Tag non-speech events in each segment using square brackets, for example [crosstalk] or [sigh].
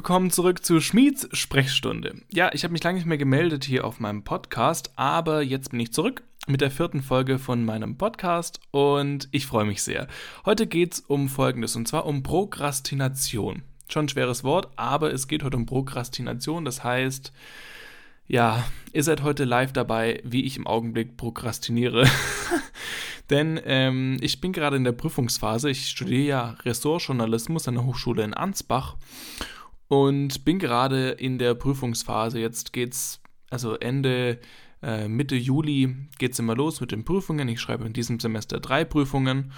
willkommen zurück zu Schmieds Sprechstunde. Ja, ich habe mich lange nicht mehr gemeldet hier auf meinem Podcast, aber jetzt bin ich zurück mit der vierten Folge von meinem Podcast und ich freue mich sehr. Heute geht es um Folgendes und zwar um Prokrastination. Schon ein schweres Wort, aber es geht heute um Prokrastination. Das heißt, ja, ihr seid heute live dabei, wie ich im Augenblick prokrastiniere. [laughs] Denn ähm, ich bin gerade in der Prüfungsphase. Ich studiere ja Ressortjournalismus an der Hochschule in Ansbach und bin gerade in der Prüfungsphase. Jetzt geht's, also Ende, äh, Mitte Juli geht es immer los mit den Prüfungen. Ich schreibe in diesem Semester drei Prüfungen.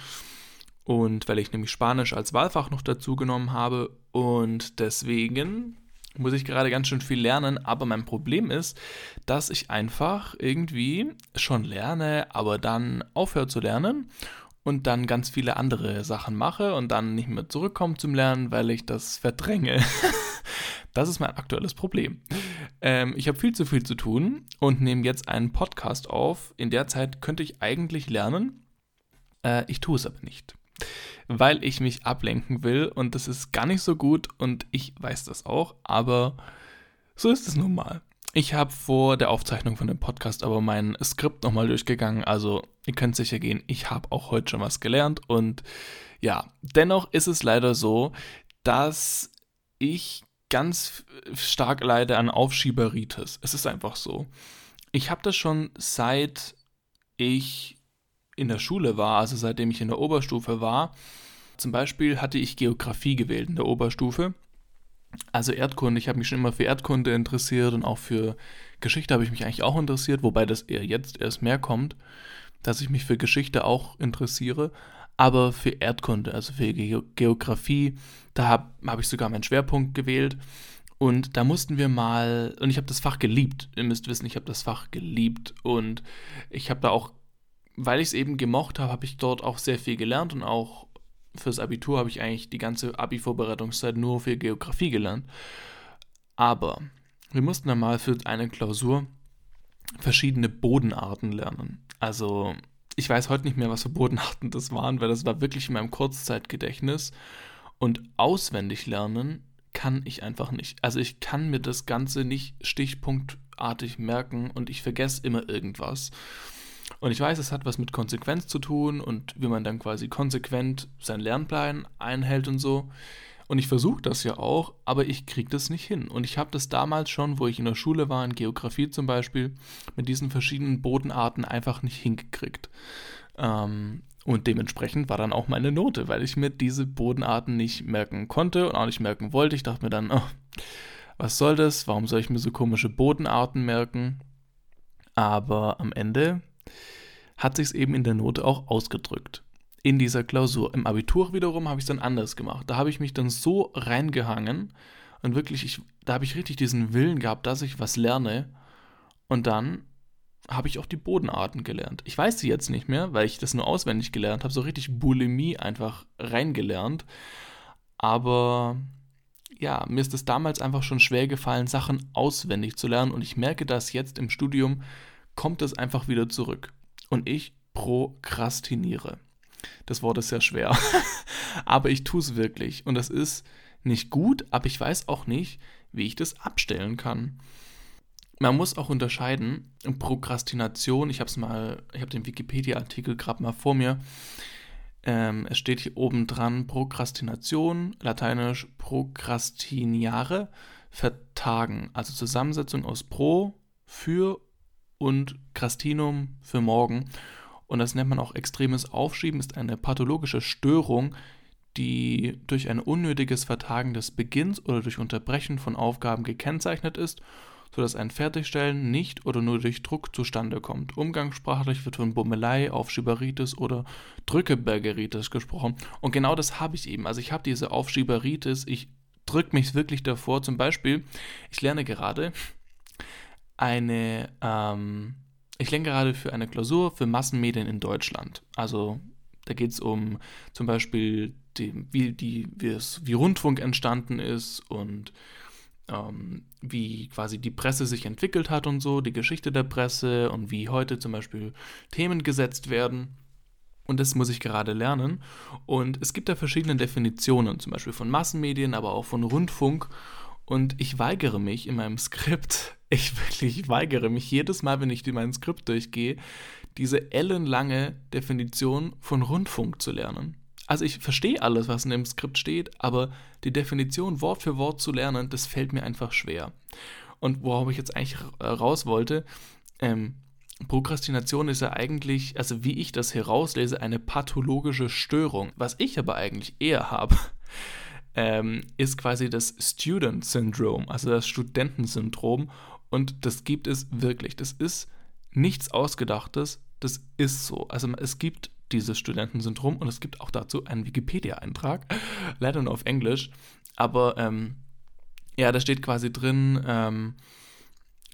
Und weil ich nämlich Spanisch als Wahlfach noch dazu genommen habe und deswegen muss ich gerade ganz schön viel lernen, aber mein Problem ist, dass ich einfach irgendwie schon lerne, aber dann aufhöre zu lernen und dann ganz viele andere Sachen mache und dann nicht mehr zurückkomme zum Lernen, weil ich das verdränge. [laughs] das ist mein aktuelles Problem. Ähm, ich habe viel zu viel zu tun und nehme jetzt einen Podcast auf. In der Zeit könnte ich eigentlich lernen. Äh, ich tue es aber nicht weil ich mich ablenken will und das ist gar nicht so gut und ich weiß das auch, aber so ist es nun mal. Ich habe vor der Aufzeichnung von dem Podcast aber mein Skript nochmal durchgegangen, also ihr könnt sicher gehen, ich habe auch heute schon was gelernt und ja, dennoch ist es leider so, dass ich ganz stark leide an Aufschieberitis. Es ist einfach so. Ich habe das schon seit ich in der Schule war, also seitdem ich in der Oberstufe war. Zum Beispiel hatte ich Geografie gewählt in der Oberstufe. Also Erdkunde, ich habe mich schon immer für Erdkunde interessiert und auch für Geschichte habe ich mich eigentlich auch interessiert, wobei das eher jetzt erst mehr kommt, dass ich mich für Geschichte auch interessiere. Aber für Erdkunde, also für Ge Geografie, da habe hab ich sogar meinen Schwerpunkt gewählt. Und da mussten wir mal, und ich habe das Fach geliebt. Ihr müsst wissen, ich habe das Fach geliebt und ich habe da auch weil ich es eben gemocht habe, habe ich dort auch sehr viel gelernt und auch fürs Abitur habe ich eigentlich die ganze Abi-Vorbereitungszeit nur für Geografie gelernt. Aber wir mussten dann mal für eine Klausur verschiedene Bodenarten lernen. Also ich weiß heute nicht mehr, was für Bodenarten das waren, weil das war wirklich in meinem Kurzzeitgedächtnis. Und auswendig lernen kann ich einfach nicht. Also ich kann mir das Ganze nicht stichpunktartig merken und ich vergesse immer irgendwas. Und ich weiß, es hat was mit Konsequenz zu tun und wie man dann quasi konsequent seinen Lernplan einhält und so. Und ich versuche das ja auch, aber ich kriege das nicht hin. Und ich habe das damals schon, wo ich in der Schule war, in Geografie zum Beispiel, mit diesen verschiedenen Bodenarten einfach nicht hingekriegt. Ähm, und dementsprechend war dann auch meine Note, weil ich mir diese Bodenarten nicht merken konnte und auch nicht merken wollte. Ich dachte mir dann, oh, was soll das? Warum soll ich mir so komische Bodenarten merken? Aber am Ende hat sich es eben in der Note auch ausgedrückt. In dieser Klausur. Im Abitur wiederum habe ich es dann anders gemacht. Da habe ich mich dann so reingehangen und wirklich, ich, da habe ich richtig diesen Willen gehabt, dass ich was lerne. Und dann habe ich auch die Bodenarten gelernt. Ich weiß sie jetzt nicht mehr, weil ich das nur auswendig gelernt habe, so richtig Bulimie einfach reingelernt. Aber ja, mir ist es damals einfach schon schwer gefallen, Sachen auswendig zu lernen und ich merke das jetzt im Studium, kommt es einfach wieder zurück. Und ich prokrastiniere. Das Wort ist sehr schwer. [laughs] aber ich tue es wirklich. Und das ist nicht gut, aber ich weiß auch nicht, wie ich das abstellen kann. Man muss auch unterscheiden, Prokrastination, ich habe es mal, ich habe den Wikipedia-Artikel gerade mal vor mir. Ähm, es steht hier oben dran, Prokrastination, lateinisch procrastinare, vertagen, also Zusammensetzung aus pro, für und Crastinum für morgen. Und das nennt man auch extremes Aufschieben, ist eine pathologische Störung, die durch ein unnötiges Vertagen des Beginns oder durch Unterbrechen von Aufgaben gekennzeichnet ist, sodass ein Fertigstellen nicht oder nur durch Druck zustande kommt. Umgangssprachlich wird von Bummelei, Aufschieberitis oder Drückebergeritis gesprochen. Und genau das habe ich eben. Also ich habe diese Aufschieberitis, ich drücke mich wirklich davor. Zum Beispiel, ich lerne gerade, eine, ähm, ich lerne gerade für eine Klausur für Massenmedien in Deutschland. Also da geht es um zum Beispiel, die, wie, die, wie, Rundfunk entstanden ist und ähm, wie quasi die Presse sich entwickelt hat und so, die Geschichte der Presse und wie heute zum Beispiel Themen gesetzt werden. Und das muss ich gerade lernen. Und es gibt da verschiedene Definitionen, zum Beispiel von Massenmedien, aber auch von Rundfunk. Und ich weigere mich in meinem Skript, [laughs] ich wirklich weigere mich jedes Mal, wenn ich mein Skript durchgehe, diese ellenlange Definition von Rundfunk zu lernen. Also ich verstehe alles, was in dem Skript steht, aber die Definition Wort für Wort zu lernen, das fällt mir einfach schwer. Und worauf ich jetzt eigentlich raus wollte, ähm, Prokrastination ist ja eigentlich, also wie ich das herauslese, eine pathologische Störung. Was ich aber eigentlich eher habe, ähm, ist quasi das Student Syndrome, also das Studentensyndrom. Und das gibt es wirklich. Das ist nichts Ausgedachtes, das ist so. Also es gibt dieses Studentensyndrom und es gibt auch dazu einen Wikipedia-Eintrag, [laughs] leider nur auf Englisch. Aber ähm, ja, da steht quasi drin, ähm,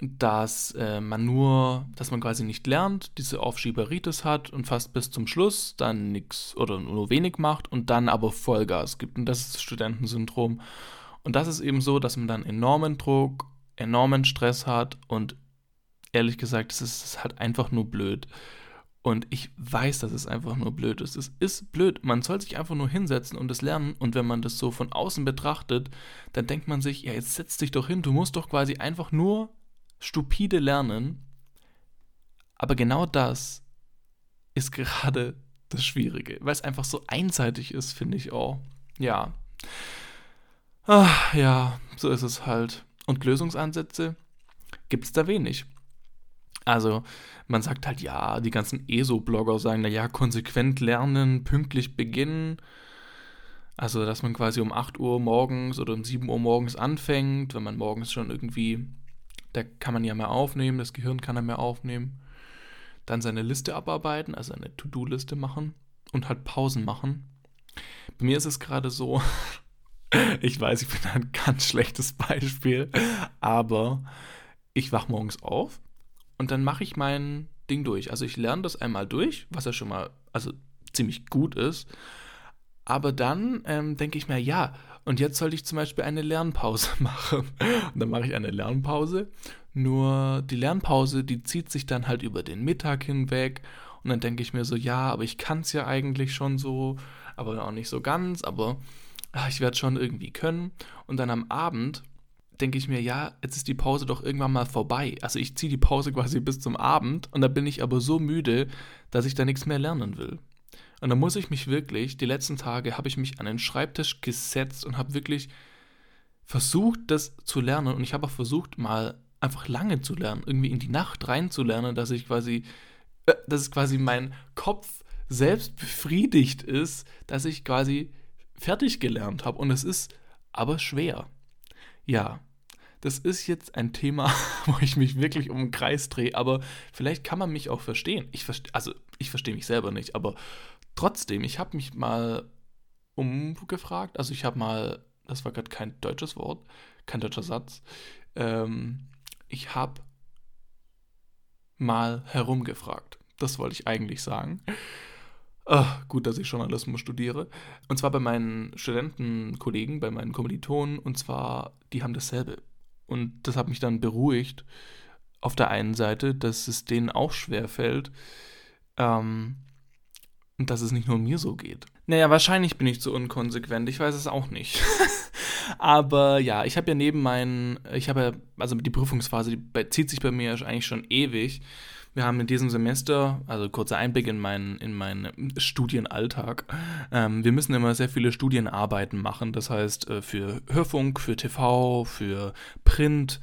dass äh, man nur, dass man quasi nicht lernt, diese Aufschieberitis hat und fast bis zum Schluss dann nichts oder nur wenig macht und dann aber Vollgas gibt. Und das ist das Studentensyndrom. Und das ist eben so, dass man dann enormen Druck, enormen Stress hat und ehrlich gesagt, es ist halt einfach nur blöd. Und ich weiß, dass es einfach nur blöd ist. Es ist blöd. Man soll sich einfach nur hinsetzen und es lernen. Und wenn man das so von außen betrachtet, dann denkt man sich, ja, jetzt setz dich doch hin. Du musst doch quasi einfach nur stupide lernen. Aber genau das ist gerade das Schwierige, weil es einfach so einseitig ist, finde ich auch. Ja. Ach, ja, so ist es halt. Und Lösungsansätze gibt es da wenig. Also, man sagt halt, ja, die ganzen ESO-Blogger sagen, naja, konsequent lernen, pünktlich beginnen. Also, dass man quasi um 8 Uhr morgens oder um 7 Uhr morgens anfängt, wenn man morgens schon irgendwie da kann man ja mehr aufnehmen, das Gehirn kann er mehr aufnehmen. Dann seine Liste abarbeiten, also eine To-Do-Liste machen und halt Pausen machen. Bei mir ist es gerade so, [laughs] ich weiß, ich bin ein ganz schlechtes Beispiel, aber ich wach morgens auf und dann mache ich mein Ding durch. Also ich lerne das einmal durch, was ja schon mal also ziemlich gut ist. Aber dann ähm, denke ich mir, ja, und jetzt sollte ich zum Beispiel eine Lernpause [laughs] machen. Und dann mache ich eine Lernpause. Nur die Lernpause, die zieht sich dann halt über den Mittag hinweg. Und dann denke ich mir so, ja, aber ich kann es ja eigentlich schon so, aber auch nicht so ganz, aber ach, ich werde schon irgendwie können. Und dann am Abend denke ich mir, ja, jetzt ist die Pause doch irgendwann mal vorbei. Also ich ziehe die Pause quasi bis zum Abend und da bin ich aber so müde, dass ich da nichts mehr lernen will. Und da muss ich mich wirklich, die letzten Tage habe ich mich an den Schreibtisch gesetzt und habe wirklich versucht, das zu lernen. Und ich habe auch versucht, mal einfach lange zu lernen, irgendwie in die Nacht reinzulernen, dass ich quasi, äh, dass quasi mein Kopf selbst befriedigt ist, dass ich quasi fertig gelernt habe. Und es ist aber schwer. Ja, das ist jetzt ein Thema, [laughs] wo ich mich wirklich um den Kreis drehe, aber vielleicht kann man mich auch verstehen. Ich verste also ich verstehe mich selber nicht, aber Trotzdem, ich habe mich mal umgefragt, also ich habe mal, das war gerade kein deutsches Wort, kein deutscher Satz, ähm, ich habe mal herumgefragt. Das wollte ich eigentlich sagen. Ach, gut, dass ich Journalismus studiere. Und zwar bei meinen Studentenkollegen, bei meinen Kommilitonen. Und zwar, die haben dasselbe. Und das hat mich dann beruhigt. Auf der einen Seite, dass es denen auch schwer fällt, ähm, und dass es nicht nur mir so geht. Naja, wahrscheinlich bin ich zu unkonsequent, ich weiß es auch nicht. [laughs] Aber ja, ich habe ja neben meinen, ich habe ja, also die Prüfungsphase, die zieht sich bei mir eigentlich schon ewig. Wir haben in diesem Semester, also kurzer Einblick in meinen, in meinen Studienalltag, ähm, wir müssen immer sehr viele Studienarbeiten machen. Das heißt, äh, für Hörfunk, für TV, für Print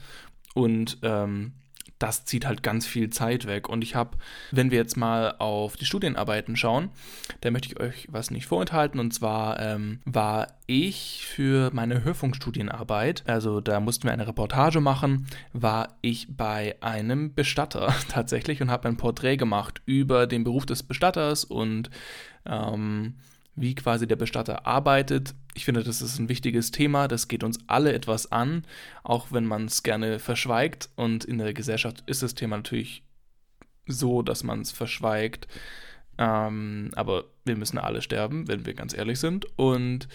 und ähm, das zieht halt ganz viel Zeit weg. Und ich habe, wenn wir jetzt mal auf die Studienarbeiten schauen, da möchte ich euch was nicht vorenthalten. Und zwar ähm, war ich für meine Hörfunkstudienarbeit, also da mussten wir eine Reportage machen, war ich bei einem Bestatter [laughs] tatsächlich und habe ein Porträt gemacht über den Beruf des Bestatters und ähm, wie quasi der Bestatter arbeitet. Ich finde, das ist ein wichtiges Thema, das geht uns alle etwas an, auch wenn man es gerne verschweigt. Und in der Gesellschaft ist das Thema natürlich so, dass man es verschweigt. Ähm, aber wir müssen alle sterben, wenn wir ganz ehrlich sind. Und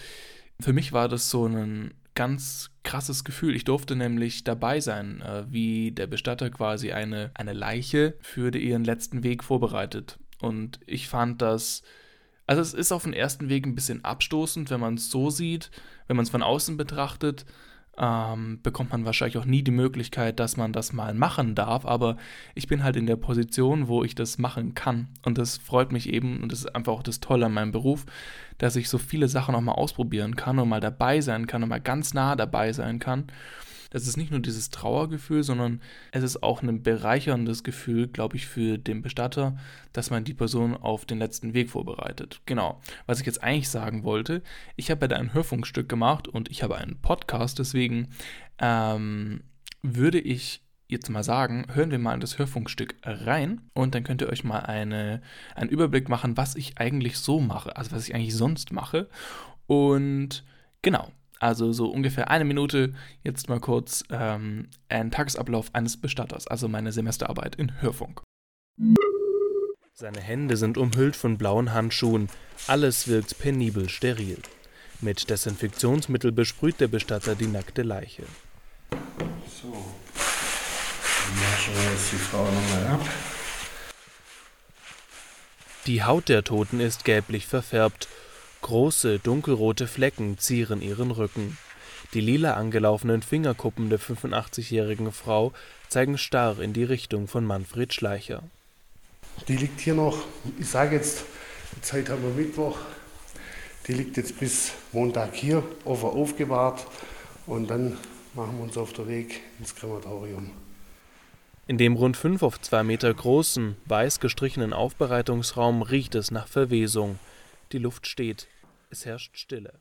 für mich war das so ein ganz krasses Gefühl. Ich durfte nämlich dabei sein, äh, wie der Bestatter quasi eine, eine Leiche für ihren letzten Weg vorbereitet. Und ich fand das also es ist auf den ersten Weg ein bisschen abstoßend, wenn man es so sieht, wenn man es von außen betrachtet. ähm, bekommt man wahrscheinlich auch nie die Möglichkeit, dass man das mal machen darf. Aber ich bin halt in der Position, wo ich das machen kann. Und das freut mich eben. Und das ist einfach auch das Tolle an meinem Beruf, dass ich so viele Sachen auch mal ausprobieren kann und mal dabei sein kann und mal ganz nah dabei sein kann das ist nicht nur dieses Trauergefühl, sondern es ist auch ein bereicherndes Gefühl, glaube ich, für den Bestatter, dass man die Person auf den letzten Weg vorbereitet. Genau. Was ich jetzt eigentlich sagen wollte, ich habe ja da ein Hörfunkstück gemacht und ich habe einen Podcast, deswegen ähm, würde ich jetzt mal sagen, hören wir mal in das Hörfunkstück rein und dann könnt ihr euch mal eine, einen Überblick machen, was ich eigentlich so mache, also was ich eigentlich sonst mache. Und genau, also so ungefähr eine Minute jetzt mal kurz ähm, ein Tagesablauf eines Bestatters, also meine Semesterarbeit in Hörfunk. Seine Hände sind umhüllt von blauen Handschuhen, alles wirkt penibel steril. Mit Desinfektionsmittel besprüht der Bestatter die nackte Leiche. So, dann waschen wir jetzt die Frau nochmal ab. Die Haut der Toten ist gelblich verfärbt Große, dunkelrote Flecken zieren ihren Rücken. Die lila angelaufenen Fingerkuppen der 85-jährigen Frau zeigen starr in die Richtung von Manfred Schleicher. Die liegt hier noch, ich sage jetzt, die Zeit haben wir Mittwoch, die liegt jetzt bis Montag hier, offen aufgewahrt und dann machen wir uns auf den Weg ins Krematorium. In dem rund fünf auf zwei Meter großen, weiß gestrichenen Aufbereitungsraum riecht es nach Verwesung. Die Luft steht. Es herrscht Stille.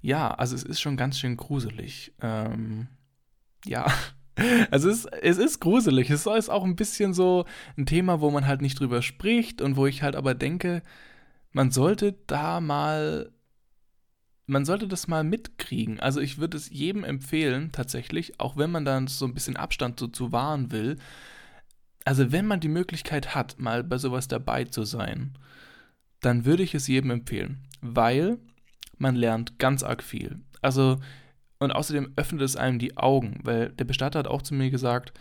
Ja, also es ist schon ganz schön gruselig. Ähm, ja. [laughs] Also es, es ist gruselig. Es ist auch ein bisschen so ein Thema, wo man halt nicht drüber spricht und wo ich halt aber denke, man sollte da mal, man sollte das mal mitkriegen. Also ich würde es jedem empfehlen, tatsächlich, auch wenn man dann so ein bisschen Abstand so zu wahren will. Also wenn man die Möglichkeit hat, mal bei sowas dabei zu sein, dann würde ich es jedem empfehlen, weil man lernt ganz arg viel. Also, und außerdem öffnet es einem die Augen, weil der Bestatter hat auch zu mir gesagt,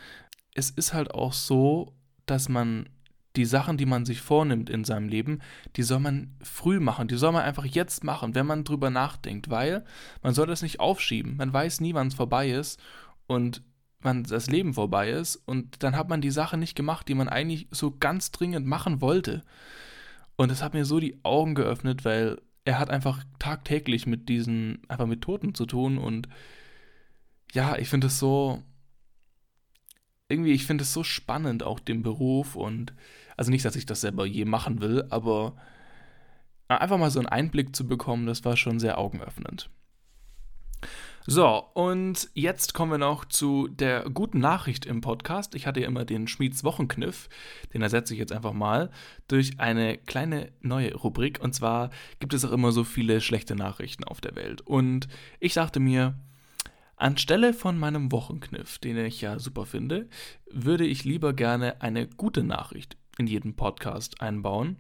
es ist halt auch so, dass man die Sachen, die man sich vornimmt in seinem Leben, die soll man früh machen, die soll man einfach jetzt machen, wenn man drüber nachdenkt, weil man soll das nicht aufschieben. Man weiß nie, wann es vorbei ist und wann das Leben vorbei ist und dann hat man die Sache nicht gemacht, die man eigentlich so ganz dringend machen wollte. Und es hat mir so die Augen geöffnet, weil er hat einfach tagtäglich mit diesen, einfach mit Toten zu tun und ja, ich finde es so, irgendwie, ich finde es so spannend, auch den Beruf und, also nicht, dass ich das selber je machen will, aber einfach mal so einen Einblick zu bekommen, das war schon sehr augenöffnend. So, und jetzt kommen wir noch zu der guten Nachricht im Podcast. Ich hatte ja immer den Schmieds Wochenkniff, den ersetze ich jetzt einfach mal durch eine kleine neue Rubrik. Und zwar gibt es auch immer so viele schlechte Nachrichten auf der Welt. Und ich dachte mir, anstelle von meinem Wochenkniff, den ich ja super finde, würde ich lieber gerne eine gute Nachricht in jedem Podcast einbauen.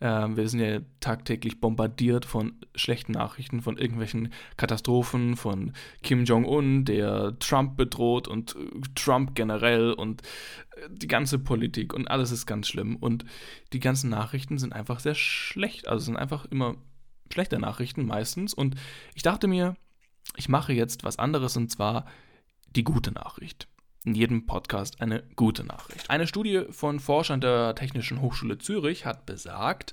Ähm, wir sind ja tagtäglich bombardiert von schlechten Nachrichten, von irgendwelchen Katastrophen, von Kim Jong-un, der Trump bedroht und Trump generell und äh, die ganze Politik und alles ist ganz schlimm. Und die ganzen Nachrichten sind einfach sehr schlecht. Also sind einfach immer schlechte Nachrichten meistens. Und ich dachte mir, ich mache jetzt was anderes und zwar die gute Nachricht in jedem Podcast eine gute Nachricht. Eine Studie von Forschern der Technischen Hochschule Zürich hat besagt,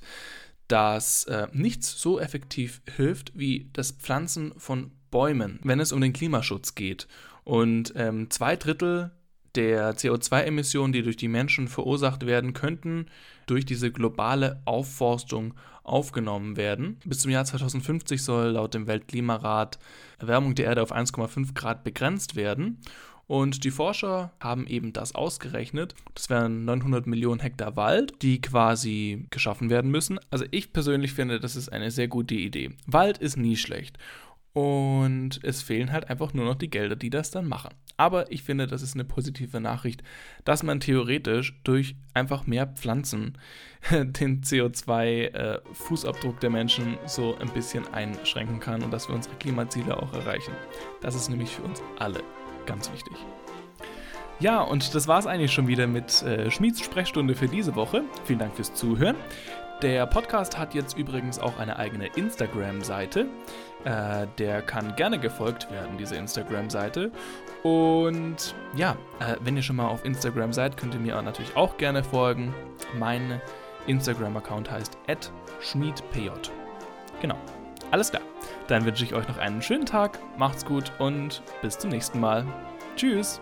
dass äh, nichts so effektiv hilft wie das Pflanzen von Bäumen, wenn es um den Klimaschutz geht. Und ähm, zwei Drittel der CO2-Emissionen, die durch die Menschen verursacht werden könnten, durch diese globale Aufforstung aufgenommen werden. Bis zum Jahr 2050 soll laut dem Weltklimarat Erwärmung der Erde auf 1,5 Grad begrenzt werden. Und die Forscher haben eben das ausgerechnet. Das wären 900 Millionen Hektar Wald, die quasi geschaffen werden müssen. Also ich persönlich finde, das ist eine sehr gute Idee. Wald ist nie schlecht. Und es fehlen halt einfach nur noch die Gelder, die das dann machen. Aber ich finde, das ist eine positive Nachricht, dass man theoretisch durch einfach mehr Pflanzen [laughs] den CO2-Fußabdruck äh, der Menschen so ein bisschen einschränken kann und dass wir unsere Klimaziele auch erreichen. Das ist nämlich für uns alle Ganz wichtig. Ja, und das war es eigentlich schon wieder mit äh, Schmieds Sprechstunde für diese Woche. Vielen Dank fürs Zuhören. Der Podcast hat jetzt übrigens auch eine eigene Instagram-Seite. Äh, der kann gerne gefolgt werden, diese Instagram-Seite. Und ja, äh, wenn ihr schon mal auf Instagram seid, könnt ihr mir auch natürlich auch gerne folgen. Mein Instagram-Account heißt schmiedpj. Genau. Alles klar. Dann wünsche ich euch noch einen schönen Tag, macht's gut und bis zum nächsten Mal. Tschüss.